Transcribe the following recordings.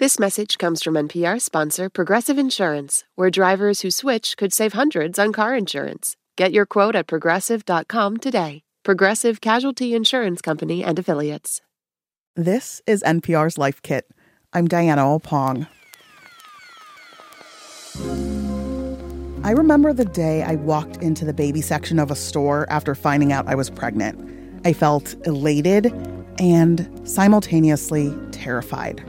This message comes from NPR sponsor Progressive Insurance, where drivers who switch could save hundreds on car insurance. Get your quote at progressive.com today. Progressive Casualty Insurance Company and Affiliates. This is NPR's Life Kit. I'm Diana Opong. I remember the day I walked into the baby section of a store after finding out I was pregnant. I felt elated and simultaneously terrified.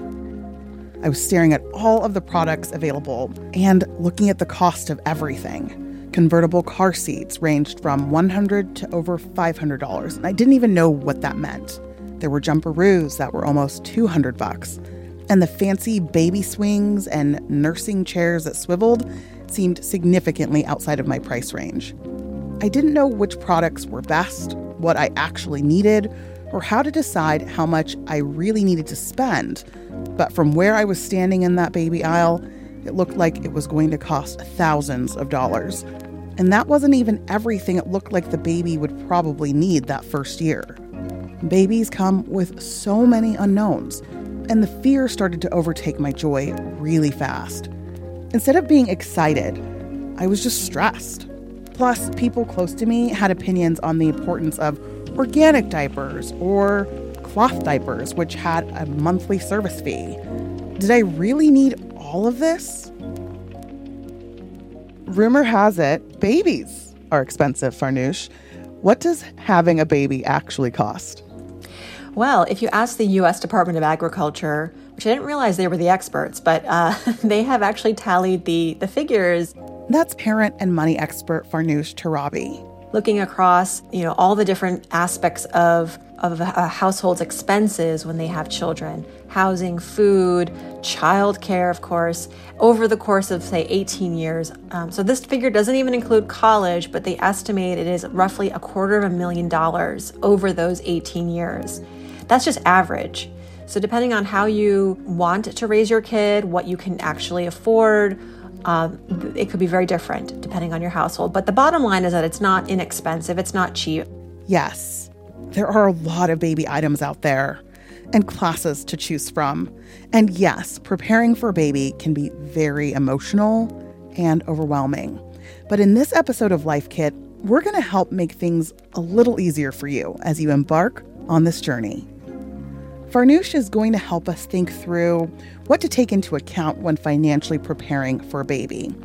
I was staring at all of the products available and looking at the cost of everything. Convertible car seats ranged from 100 to over $500, and I didn't even know what that meant. There were jumperoos that were almost 200 bucks, and the fancy baby swings and nursing chairs that swiveled seemed significantly outside of my price range. I didn't know which products were best, what I actually needed, or how to decide how much I really needed to spend. But from where I was standing in that baby aisle, it looked like it was going to cost thousands of dollars. And that wasn't even everything it looked like the baby would probably need that first year. Babies come with so many unknowns, and the fear started to overtake my joy really fast. Instead of being excited, I was just stressed. Plus, people close to me had opinions on the importance of organic diapers or cloth diapers, which had a monthly service fee. Did I really need all of this? Rumor has it babies are expensive, Farnoosh. What does having a baby actually cost? Well, if you ask the U.S. Department of Agriculture, which I didn't realize they were the experts, but uh, they have actually tallied the, the figures. That's parent and money expert Farnoosh Torabi looking across, you know, all the different aspects of of a household's expenses when they have children housing, food, childcare, of course, over the course of, say, 18 years. Um, so this figure doesn't even include college, but they estimate it is roughly a quarter of a million dollars over those 18 years. That's just average. So, depending on how you want to raise your kid, what you can actually afford, um, it could be very different depending on your household. But the bottom line is that it's not inexpensive, it's not cheap. Yes, there are a lot of baby items out there and classes to choose from. And yes, preparing for a baby can be very emotional and overwhelming. But in this episode of Life Kit, we're going to help make things a little easier for you as you embark on this journey. Farnoosh is going to help us think through what to take into account when financially preparing for a baby.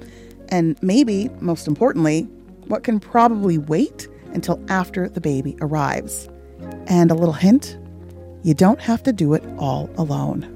And maybe, most importantly, what can probably wait until after the baby arrives. And a little hint you don't have to do it all alone.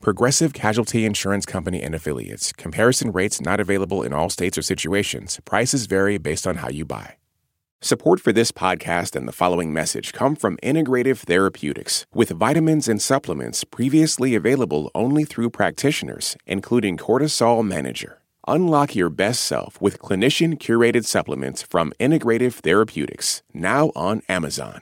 Progressive Casualty Insurance Company and Affiliates. Comparison rates not available in all states or situations. Prices vary based on how you buy. Support for this podcast and the following message come from Integrative Therapeutics, with vitamins and supplements previously available only through practitioners, including Cortisol Manager. Unlock your best self with clinician curated supplements from Integrative Therapeutics, now on Amazon.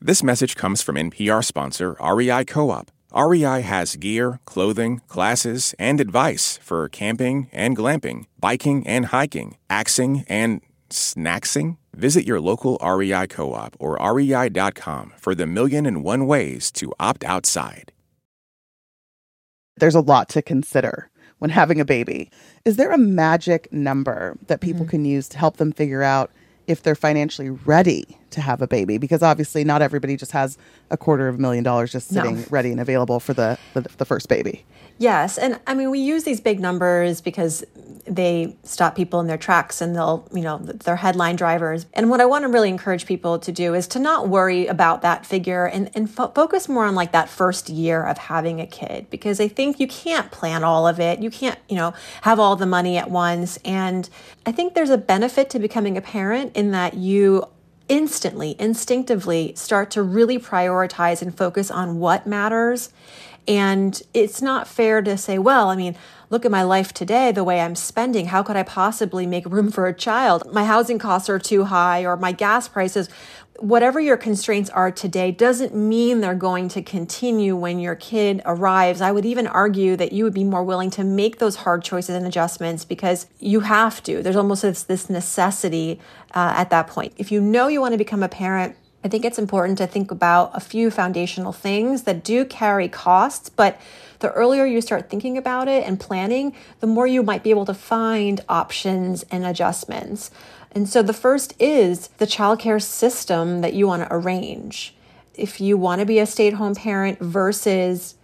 This message comes from NPR sponsor REI Co op REI has gear, clothing, classes, and advice for camping and glamping, biking and hiking, axing and snacksing. Visit your local REI co op or rei.com for the million and one ways to opt outside. There's a lot to consider when having a baby. Is there a magic number that people mm-hmm. can use to help them figure out if they're financially ready to have a baby because obviously not everybody just has a quarter of a million dollars just sitting no. ready and available for the, the, the first baby yes and i mean we use these big numbers because they stop people in their tracks and they'll, you know, they're headline drivers. And what I want to really encourage people to do is to not worry about that figure and, and fo- focus more on like that first year of having a kid because I think you can't plan all of it. You can't, you know, have all the money at once. And I think there's a benefit to becoming a parent in that you instantly, instinctively start to really prioritize and focus on what matters. And it's not fair to say, well, I mean, look at my life today, the way I'm spending. How could I possibly make room for a child? My housing costs are too high, or my gas prices whatever your constraints are today doesn't mean they're going to continue when your kid arrives. I would even argue that you would be more willing to make those hard choices and adjustments because you have to. There's almost this, necessity uh, at that point. If you know you want to become a parent, I think it's important to think about a few foundational things that do carry costs, but the earlier you start thinking about it and planning, the more you might be able to find options and adjustments. And so the first is the childcare system that you want to arrange. If you want to be a stay at home parent versus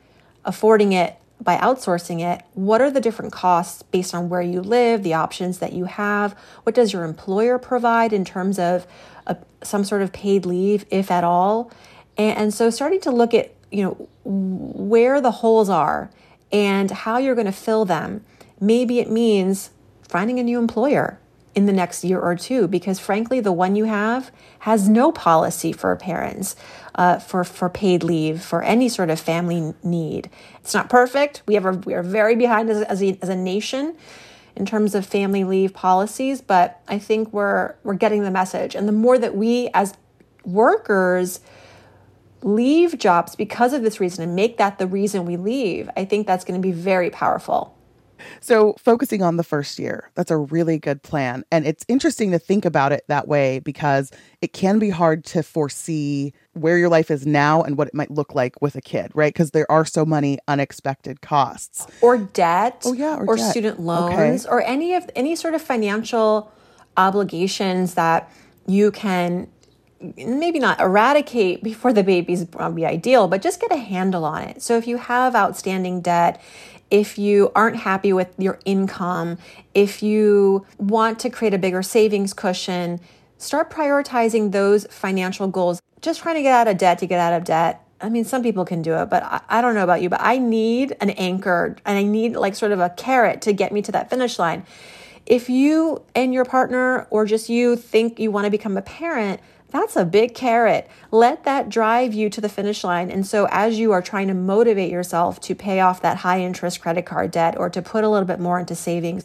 affording it by outsourcing it, what are the different costs based on where you live, the options that you have? What does your employer provide in terms of a, some sort of paid leave, if at all? And, and so starting to look at, you know, where the holes are and how you're going to fill them. Maybe it means finding a new employer in the next year or two because frankly the one you have has no policy for parents uh, for for paid leave for any sort of family need it's not perfect we have a, we are very behind as, as, a, as a nation in terms of family leave policies but i think we're we're getting the message and the more that we as workers leave jobs because of this reason and make that the reason we leave i think that's going to be very powerful so, focusing on the first year, that's a really good plan. And it's interesting to think about it that way because it can be hard to foresee where your life is now and what it might look like with a kid, right? Because there are so many unexpected costs. Or debt. Oh, yeah. Or, or debt. student loans okay. or any of any sort of financial obligations that you can maybe not eradicate before the baby's be ideal, but just get a handle on it. So if you have outstanding debt, if you aren't happy with your income, if you want to create a bigger savings cushion, start prioritizing those financial goals. Just trying to get out of debt to get out of debt. I mean, some people can do it, but I, I don't know about you, but I need an anchor and I need like sort of a carrot to get me to that finish line. If you and your partner or just you think you want to become a parent, that's a big carrot. Let that drive you to the finish line. And so, as you are trying to motivate yourself to pay off that high interest credit card debt or to put a little bit more into savings,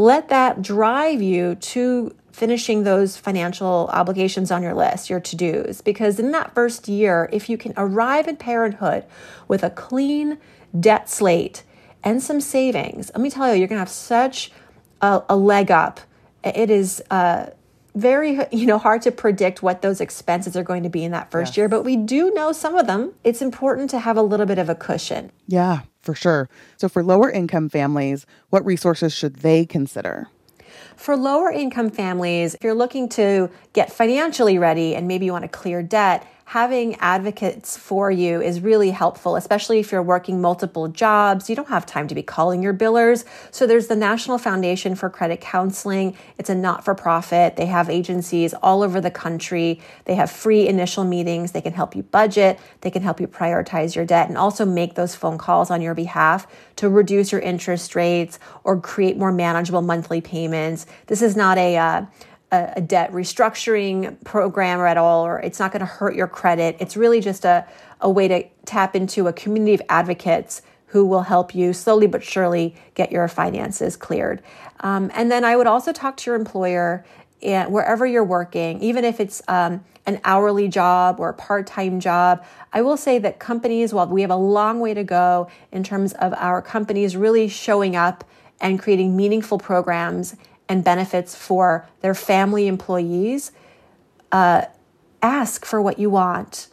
let that drive you to finishing those financial obligations on your list, your to dos. Because in that first year, if you can arrive in parenthood with a clean debt slate and some savings, let me tell you, you're going to have such a, a leg up. It is, uh, very you know hard to predict what those expenses are going to be in that first yes. year but we do know some of them it's important to have a little bit of a cushion yeah for sure. So for lower income families what resources should they consider? For lower income families if you're looking to get financially ready and maybe you want to clear debt having advocates for you is really helpful, especially if you're working multiple jobs. You don't have time to be calling your billers. So there's the National Foundation for Credit Counseling. It's a not for profit. They have agencies all over the country. They have free initial meetings. They can help you budget. They can help you prioritize your debt and also make those phone calls on your behalf to reduce your interest rates or create more manageable monthly payments. This is not a, uh, a, a debt restructuring program or at all, or it's not going to hurt your credit. It's really just a, a way to tap into a community of advocates who will help you slowly but surely get your finances cleared. Um, and then I would also talk to your employer and wherever you're working, even if it's um, an hourly job or a part time job. I will say that companies, while we have a long way to go in terms of our companies really showing up and creating meaningful programs and benefits for their family employees, uh, ask for what you want.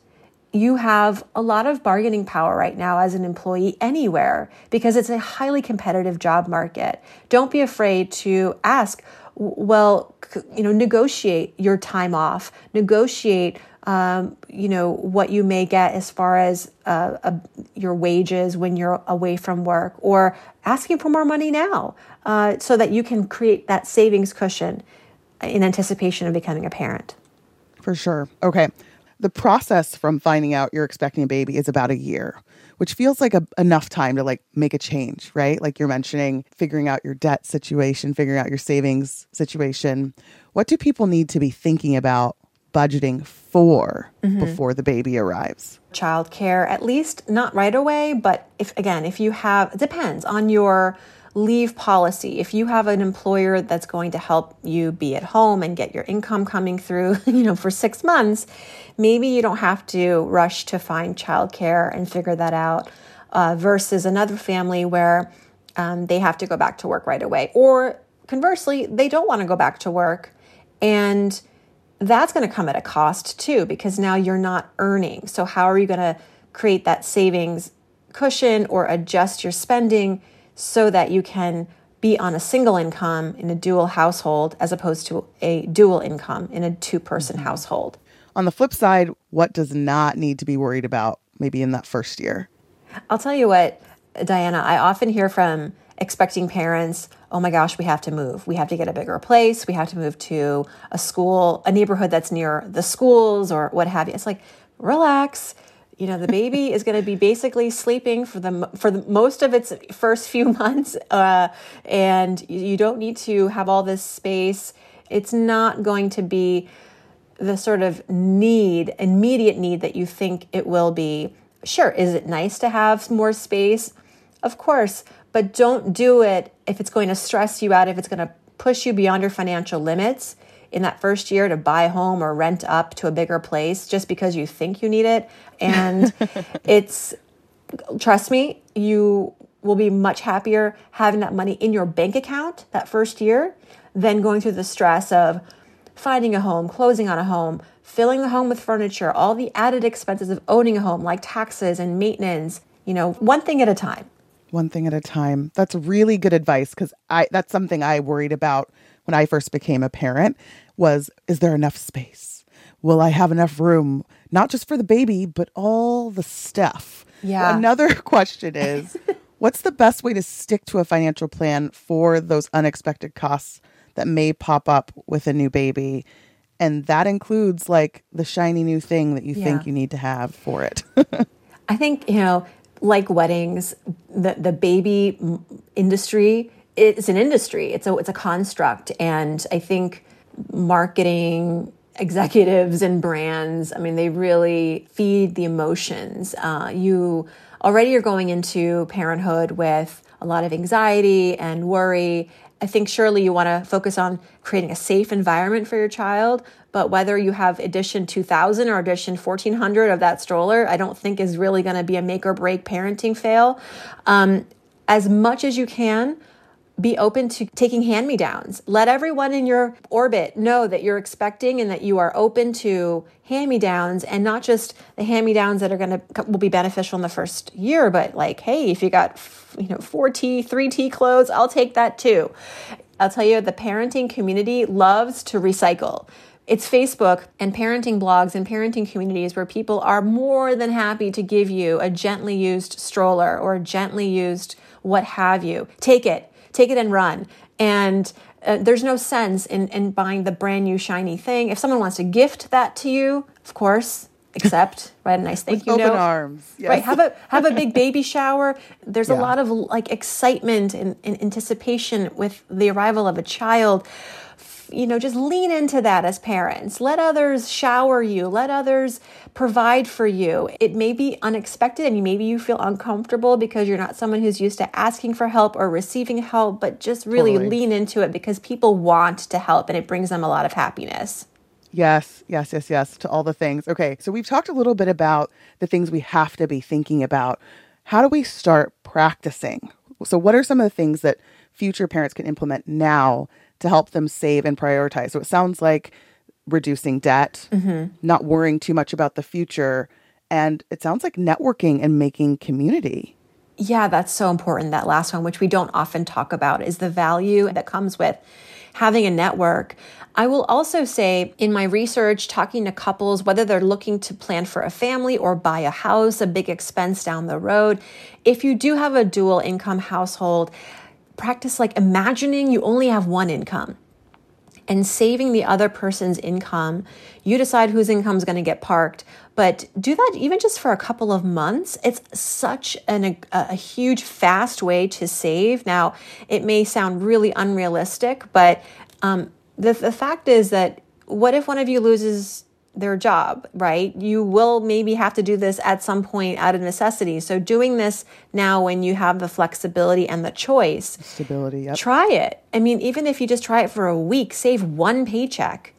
You have a lot of bargaining power right now as an employee anywhere because it's a highly competitive job market. Don't be afraid to ask, well, you know, negotiate your time off, negotiate um, you know what you may get as far as uh, uh, your wages when you're away from work, or asking for more money now, uh, so that you can create that savings cushion in anticipation of becoming a parent. For sure. Okay. The process from finding out you're expecting a baby is about a year, which feels like a, enough time to like make a change, right? Like you're mentioning, figuring out your debt situation, figuring out your savings situation. What do people need to be thinking about budgeting for before the baby arrives? childcare at least not right away but if again if you have it depends on your leave policy if you have an employer that's going to help you be at home and get your income coming through you know for 6 months maybe you don't have to rush to find childcare and figure that out uh, versus another family where um, they have to go back to work right away or conversely they don't want to go back to work and that's going to come at a cost too because now you're not earning. So, how are you going to create that savings cushion or adjust your spending so that you can be on a single income in a dual household as opposed to a dual income in a two person mm-hmm. household? On the flip side, what does not need to be worried about maybe in that first year? I'll tell you what, Diana, I often hear from expecting parents, oh my gosh, we have to move. We have to get a bigger place. We have to move to a school, a neighborhood that's near the schools or what have you. It's like, relax. You know, the baby is going to be basically sleeping for the for the, most of its first few months, uh, and you don't need to have all this space. It's not going to be the sort of need, immediate need that you think it will be. Sure, is it nice to have more space? Of course, but don't do it if it's going to stress you out, if it's going to push you beyond your financial limits in that first year to buy a home or rent up to a bigger place just because you think you need it. And it's, trust me, you will be much happier having that money in your bank account that first year than going through the stress of finding a home, closing on a home, filling the home with furniture, all the added expenses of owning a home like taxes and maintenance, you know, one thing at a time one thing at a time. That's really good advice because I that's something I worried about when I first became a parent was is there enough space? Will I have enough room not just for the baby but all the stuff? Yeah. Another question is what's the best way to stick to a financial plan for those unexpected costs that may pop up with a new baby? And that includes like the shiny new thing that you yeah. think you need to have for it. I think, you know, like weddings, the the baby industry is an industry. It's a it's a construct, and I think marketing executives and brands. I mean, they really feed the emotions. Uh, you already are going into parenthood with a lot of anxiety and worry. I think surely you want to focus on creating a safe environment for your child, but whether you have edition 2000 or edition 1400 of that stroller, I don't think is really going to be a make or break parenting fail. Um, as much as you can, be open to taking hand me downs. Let everyone in your orbit know that you're expecting and that you are open to hand me downs and not just the hand me downs that are going to will be beneficial in the first year, but like, hey, if you got you know 4T, 3T clothes, I'll take that too. I'll tell you, the parenting community loves to recycle. It's Facebook and parenting blogs and parenting communities where people are more than happy to give you a gently used stroller or a gently used what have you. Take it, take it and run. And uh, there's no sense in, in buying the brand new shiny thing. If someone wants to gift that to you, of course, accept, write a nice thank With you open note. arms. Yes. Right. Have a have a big baby shower. There's Yeah. a lot of like excitement and, and anticipation with the arrival of a child. You know, just lean into that as parents. Let others shower you. Let others provide for you. It may be unexpected and maybe you feel uncomfortable because you're not someone who's used to asking for help or receiving help, but just really Totally. lean into it because people want to help and it brings them a lot of happiness. Yes, yes, yes, yes, to all the things. Okay, so we've talked a little bit about the things we have to be thinking about. How do we start practicing? So, what are some of the things that future parents can implement now to help them save and prioritize? So, it sounds like reducing debt, mm-hmm. not worrying too much about the future, and it sounds like networking and making community. Yeah, that's so important. That last one, which we don't often talk about, is the value that comes with having a network. I will also say in my research, talking to couples, whether they're looking to plan for a family or buy a house, a big expense down the road, if you do have a dual income household, practice like imagining you only have one income and saving the other person's income. You decide whose income is going to get parked, but do that even just for a couple of months. It's such an, a, a huge, fast way to save. Now, it may sound really unrealistic, but um, the, the fact is that what if one of you loses their job, right? You will maybe have to do this at some point out of necessity. So doing this now when you have the flexibility and the choice, Stability, yep. try it. I mean, even if you just try it for a week, save one paycheck.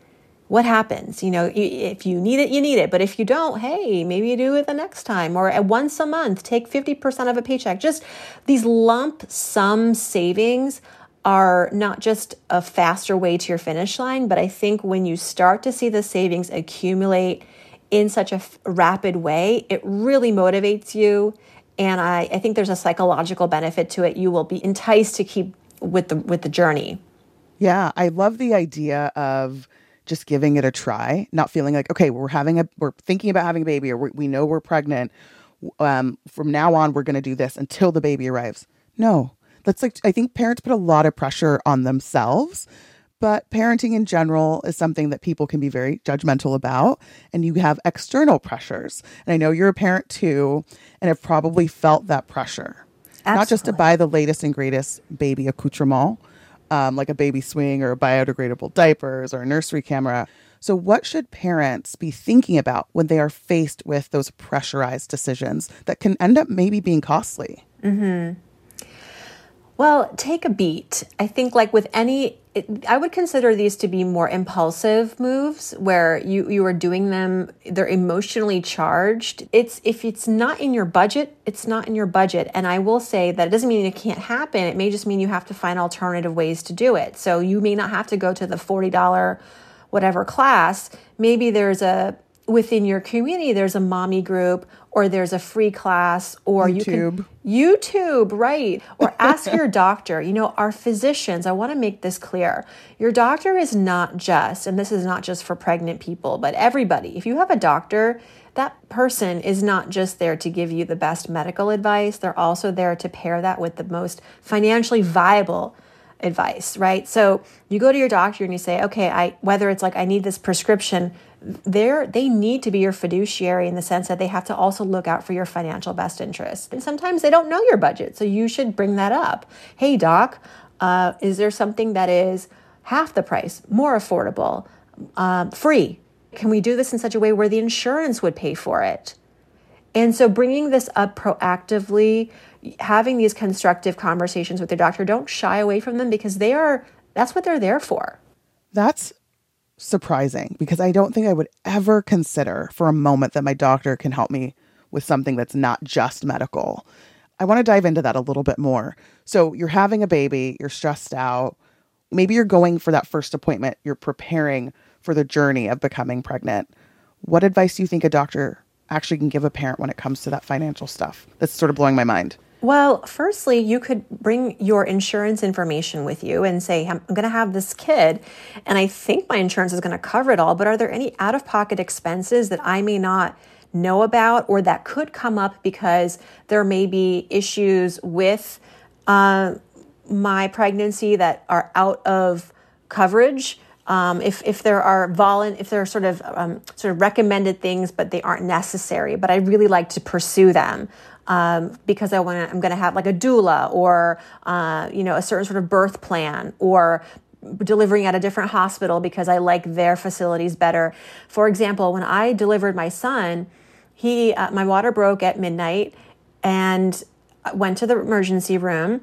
What happens? You know, if you need it, you need it. But if you don't, hey, maybe you do it the next time or at once a month, take 50% of a paycheck. Just these lump sum savings are not just a faster way to your finish line, but I think when you start to see the savings accumulate in such a f- rapid way, it really motivates you. And I, I think there's a psychological benefit to it. You will be enticed to keep with the with the journey. Yeah, I love the idea of just giving it a try, not feeling like, okay, we're having a, we're thinking about having a baby, or we, we know we're pregnant. Um, from now on, we're going to do this until the baby arrives. No, that's like, I think parents put a lot of pressure on themselves, but parenting in general is something that people can be very judgmental about. And you have external pressures. And I know you're a parent too, and have probably felt that pressure. Not just to buy the latest and greatest baby accoutrement, um, like a baby swing or biodegradable diapers or a nursery camera. So, what should parents be thinking about when they are faced with those pressurized decisions that can end up maybe being costly? Well, take a beat. I think, like with any, I would consider these to be more impulsive moves where you you are doing them. They're emotionally charged. It's if it's not in your budget, it's not in your budget. And I will say that it doesn't mean it can't happen. It may just mean you have to find alternative ways to do it. So you may not have to go to the forty dollar whatever class. Maybe there's a within your community there's a mommy group or there's a free class or you can YouTube, right. Or ask your doctor. You know, our physicians, I want to make this clear. Your doctor is not just, and this is not just for pregnant people, but everybody. If you have a doctor, that person is not just there to give you the best medical advice, they're also there to pair that with the most financially viable advice, right? So you go to your doctor and you say, okay, I whether it's like I need this prescription, they're they need to be your fiduciary in the sense that they have to also look out for your financial best interest. And sometimes they don't know your budget, so you should bring that up. Hey, doc, uh, is there something that is half the price, more affordable, um, free? Can we do this in such a way where the insurance would pay for it? And so bringing this up proactively, having these constructive conversations with your doctor, don't shy away from them because they are that's what they're there for. That's surprising because I don't think I would ever consider for a moment that my doctor can help me with something that's not just medical. I want to dive into that a little bit more. So, you're having a baby, you're stressed out. Maybe you're going for that first appointment, you're preparing for the journey of becoming pregnant. What advice do you think a doctor actually can give a parent when it comes to that financial stuff? That's sort of blowing my mind. Well, firstly, you could bring your insurance information with you and say, I'm going to have this kid, and I think my insurance is going to cover it all, but are there any out of pocket expenses that I may not know about or that could come up because there may be issues with uh, my pregnancy that are out of coverage? Um, if, if there are volun if there are sort of um, sort of recommended things, but they aren't necessary, but I really like to pursue them um, because I want I'm going to have like a doula or, uh, you know, a certain sort of birth plan or delivering at a different hospital because I like their facilities better. For example, when I delivered my son, he, uh, my water broke at midnight and went to the emergency room.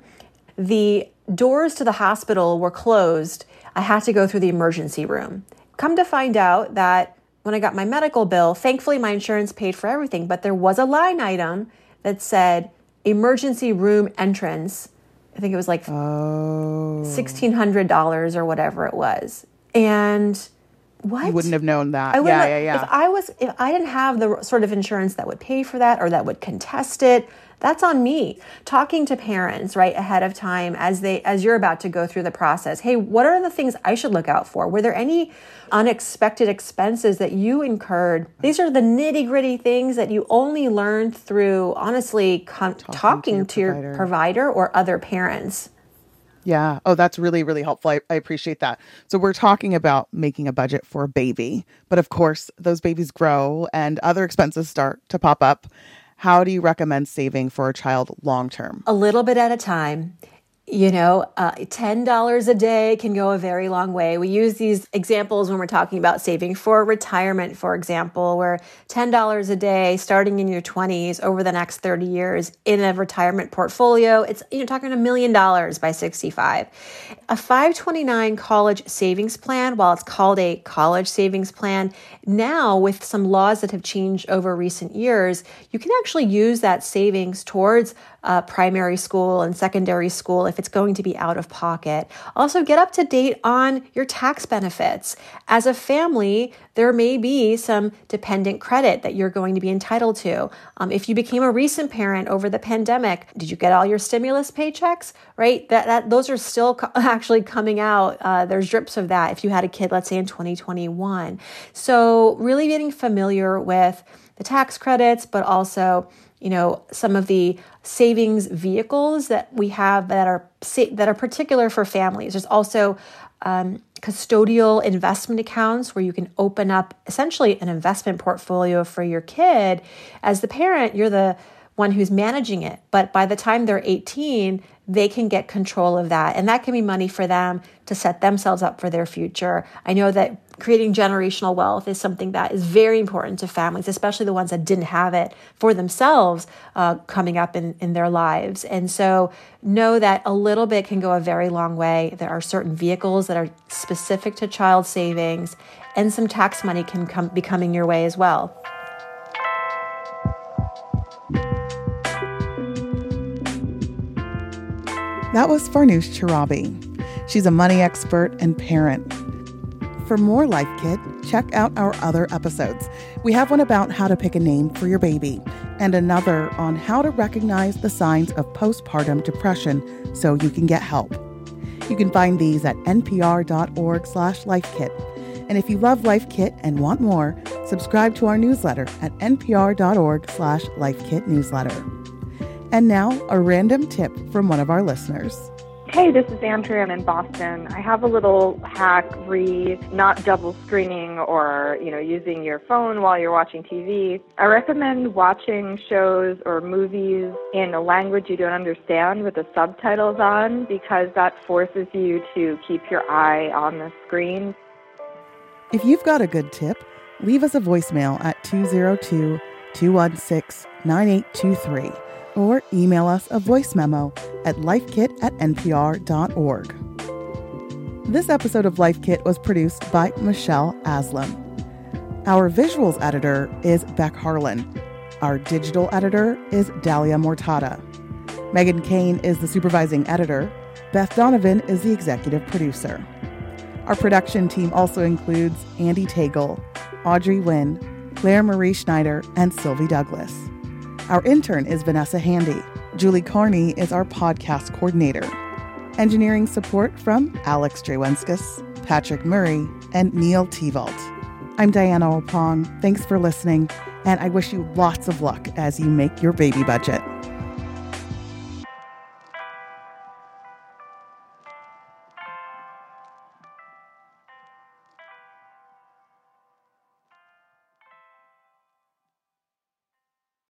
The doors to the hospital were closed. I had to go through the emergency room. Come to find out that when I got my medical bill, thankfully my insurance paid for everything, but there was a line item that said emergency room entrance. I think it was like $1,600 or whatever it was. And what? You wouldn't have known that. I yeah, wouldn't yeah, yeah. If I was, if I didn't have the sort of insurance that would pay for that or that would contest it, that's on me. Talking to parents right ahead of time as they as you're about to go through the process. Hey, what are the things I should look out for? Were there any unexpected expenses that you incurred? These are the nitty gritty things that you only learn through honestly con- talking, to, your, provider. provider or other parents. Yeah. Oh, that's really, really helpful. I, I appreciate that. So, we're talking about making a budget for a baby, but of course, those babies grow and other expenses start to pop up. How do you recommend saving for a child long term? a little bit at a time. You know, uh, $10 a day can go a very long way. We use these examples when we're talking about saving for retirement, for example, where $10 a day starting in your 20s over the next 30 years in a retirement portfolio, it's, you know, talking a million dollars by 65. A 529 college savings plan, while it's called a college savings plan, now with some laws that have changed over recent years, you can actually use that savings towards uh, primary school and secondary school if it's going to be out of pocket. Also, get up to date on your tax benefits. As a family, there may be some dependent credit that you're going to be entitled to. Um, if you became a recent parent over the pandemic, did you get all your stimulus paychecks? Right, that, that those are still co- actually coming out. Uh, there's drips of that. If you had a kid, let's say in 2021, so really getting familiar with the tax credits, but also you know some of the savings vehicles that we have that are that are particular for families. There's also um, custodial investment accounts where you can open up essentially an investment portfolio for your kid. As the parent, you're the one who's managing it, but by the time they're 18, they can get control of that. And that can be money for them to set themselves up for their future. I know that creating generational wealth is something that is very important to families, especially the ones that didn't have it for themselves uh, coming up in, in their lives. And so know that a little bit can go a very long way. There are certain vehicles that are specific to child savings, and some tax money can come, be coming your way as well. That was Farnoosh Torabi. She's a money expert and parent. For more Life Kit, check out our other episodes. We have one about how to pick a name for your baby, and another on how to recognize the signs of postpartum depression so you can get help. You can find these at npr.org slash lifekit. And if you love Life Kit and want more, subscribe to our newsletter at npr.org slash lifekitnewsletter. And now, a random tip from one of our listeners. Hey, this is Andrea. I'm in Boston. I have a little hack re not double screening or, you know, using your phone while you're watching TV. I recommend watching shows or movies in a language you don't understand with the subtitles on because that forces you to keep your eye on the screen. If you've got a good tip, leave us a voicemail at 202 216 9823 or email us a voice memo at lifekit at npr.org. This episode of Life Kit was produced by Michelle Aslam. Our visuals editor is Beck Harlan. Our digital editor is Dahlia Mortada. Megan Kane is the supervising editor. Beth Donovan is the executive producer. Our production team also includes Andy Tagle, Audrey Nguyen, Claire Marie Schneider, and Sylvie Douglas. Our intern is Vanessa Handy. Julie Carney is our podcast coordinator. Engineering support from Alex Drewenskus, Patrick Murray, and Neil Tevault. I'm Diana Opong. Thanks for listening, and I wish you lots of luck as you make your baby budget.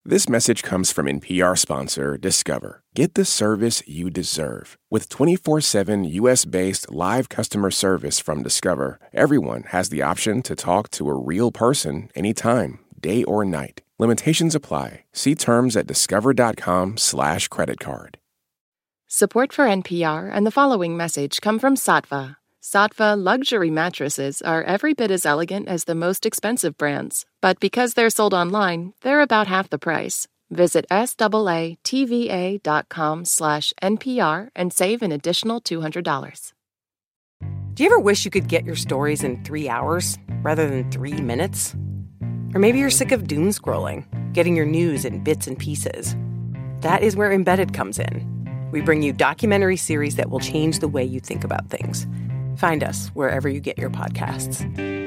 This message comes from NPR sponsor Discover. Get the service you deserve. With 24 7 US based live customer service from Discover, everyone has the option to talk to a real person anytime, day or night. Limitations apply. See terms at discover.com/slash credit card. Support for NPR and the following message come from Saatva. Saatva luxury mattresses are every bit as elegant as the most expensive brands, but because they're sold online, they're about half the price. Visit SAATVA.com slash NPR and save an additional $200. Do you ever wish you could get your stories in three hours rather than three minutes? Or maybe you're sick of doom scrolling, getting your news in bits and pieces. That is where Embedded comes in. We bring you documentary series that will change the way you think about things. Find us wherever you get your podcasts.